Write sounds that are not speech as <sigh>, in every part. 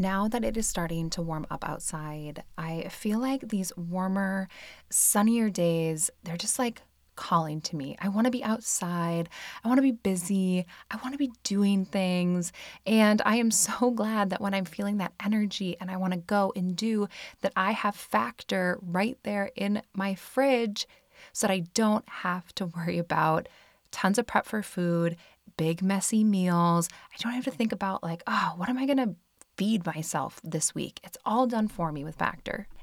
Now that it is starting to warm up outside, I feel like these warmer, sunnier days, they're just like calling to me. I want to be outside. I want to be busy. I want to be doing things. And I am so <laughs> glad that when I'm feeling that energy and I want to go and do, that I have Factor right there in my fridge so that I don't have to worry about tons of prep for food, big, messy meals. I don't have to think about, like, oh, what am I going to feed myself this week. It's all done for me with Factor.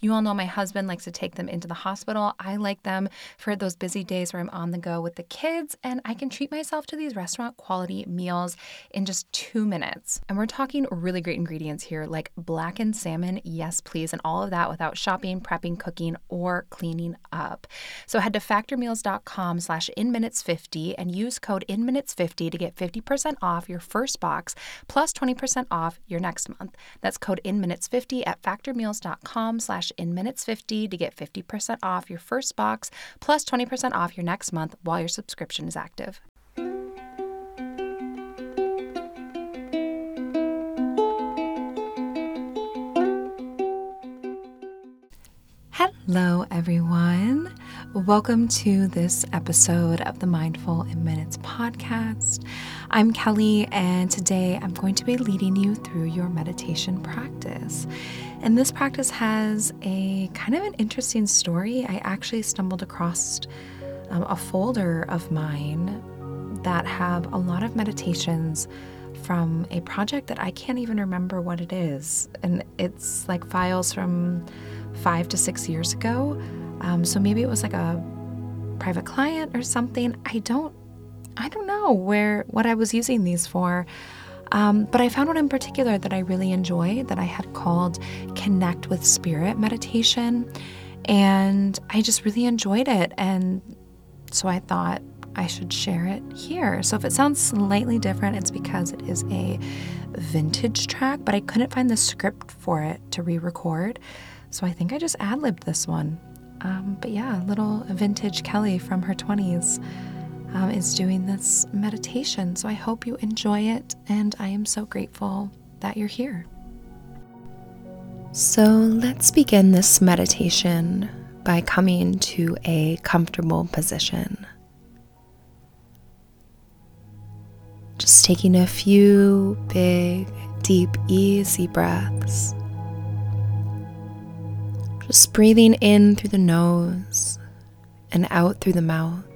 You all know my husband likes to take them into the hospital. I like them for those busy days where I'm on the go with the kids, and I can treat myself to these restaurant quality meals in just two minutes. And we're talking really great ingredients here, like blackened salmon, yes, please, and all of that without shopping, prepping, cooking, or cleaning up. So head to factormeals.com slash inminutes50 and use code inminutes50 to get 50% off your first box plus 20% off your next month. That's code inminutes50 at factormeals.com slash slash in minutes 50 to get 50% off your first box plus 20% off your next month while your subscription is active. Hello, everyone. Welcome to this episode of the Mindful in Minutes podcast. I'm Kelly, and today I'm going to be leading you through your meditation practice. And this practice has a kind of an interesting story. I actually stumbled across um, a folder of mine that have a lot of meditations from a project that I can't even remember what it is. And it's like files from five to six years ago. Um, so maybe it was like a private client or something. I don't I don't know where what I was using these for. Um, but I found one in particular that I really enjoy that I had called Connect with Spirit Meditation. And I just really enjoyed it. And so I thought I should share it here. So if it sounds slightly different, it's because it is a vintage track, but I couldn't find the script for it to re record. So I think I just ad libbed this one. Um, but yeah, little vintage Kelly from her 20s um, is doing this meditation. So I hope you enjoy it, and I am so grateful that you're here. So let's begin this meditation by coming to a comfortable position. Just taking a few big, deep, easy breaths. Just breathing in through the nose and out through the mouth.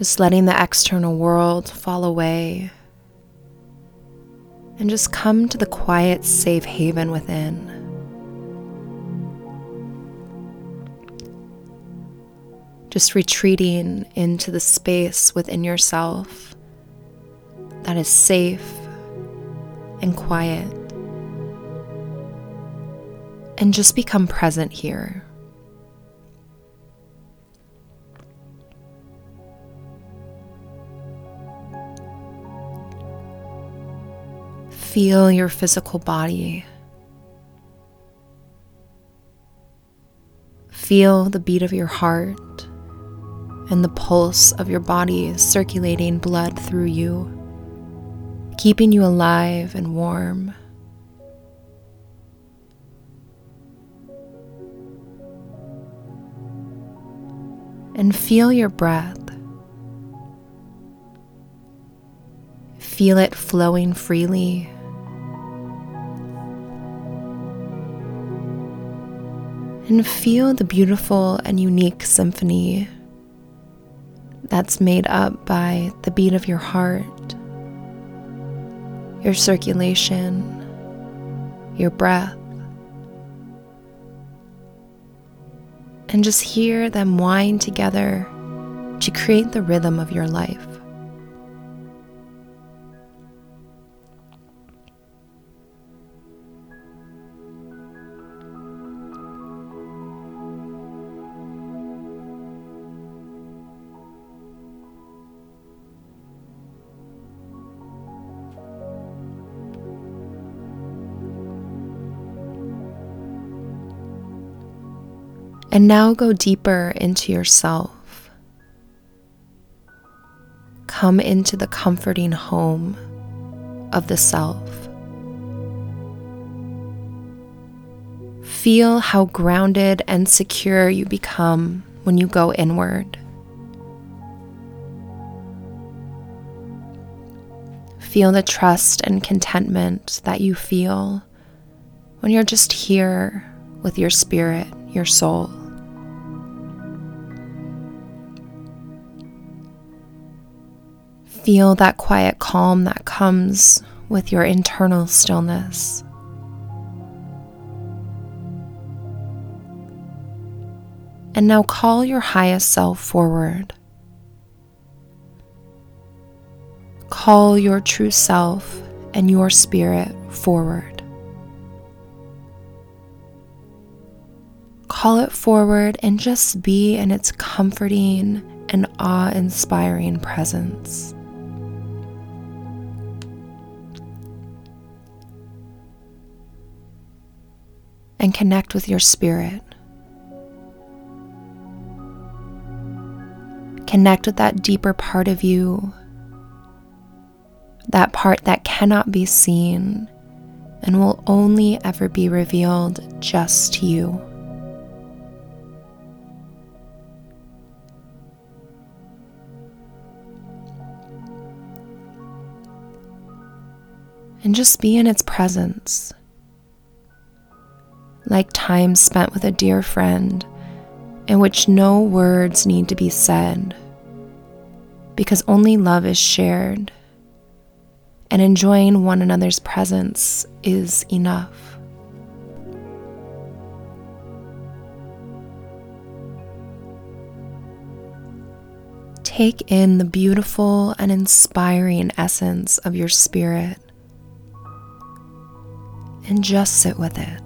Just letting the external world fall away and just come to the quiet, safe haven within. Just retreating into the space within yourself that is safe and quiet. And just become present here. Feel your physical body. Feel the beat of your heart and the pulse of your body circulating blood through you, keeping you alive and warm. And feel your breath. Feel it flowing freely and feel the beautiful and unique symphony that's made up by the beat of your heart, your circulation, your breath. And just hear them wind together to create the rhythm of your life. And now go deeper into yourself. Come into the comforting home of the self. Feel how grounded and secure you become when you go inward. Feel the trust and contentment that you feel when you're just here with your spirit, your soul. Feel that quiet calm that comes with your internal stillness. And now call your highest self forward. Call your true self and your spirit forward. Call it forward and just be in its comforting and awe inspiring presence. And connect with your spirit. Connect with that deeper part of you that part that cannot be seen and will only ever be revealed just to you. And just be in its presence, like time spent with a dear friend in which no words need to be said, because only love is shared and enjoying one another's presence is enough. Take in the beautiful and inspiring essence of your spirit and just sit with it.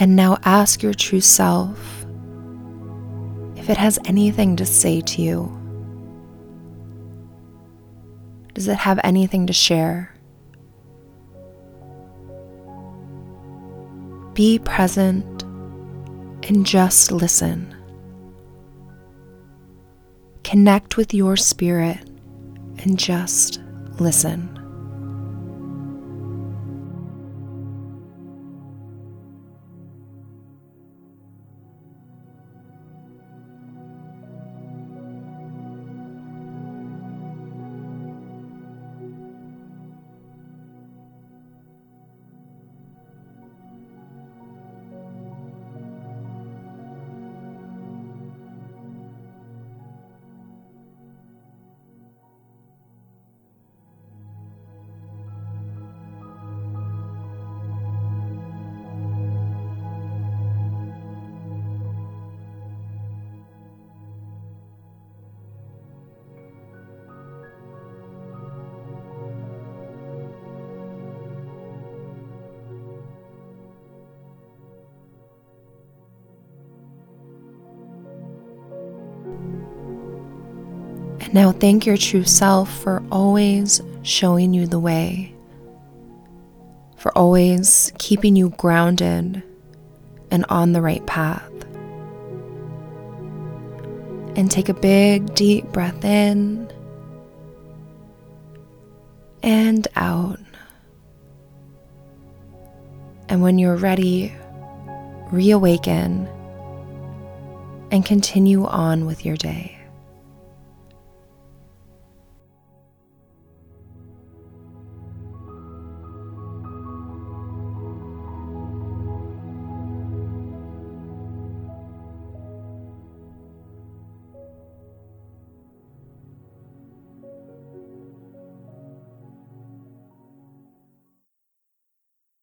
And now ask your true self if it has anything to say to you. Does it have anything to share? Be present and just listen. Connect with your spirit and just listen. Now thank your true self for always showing you the way, for always keeping you grounded and on the right path. And take a big, deep breath in and out. And when you're ready, reawaken and continue on with your day.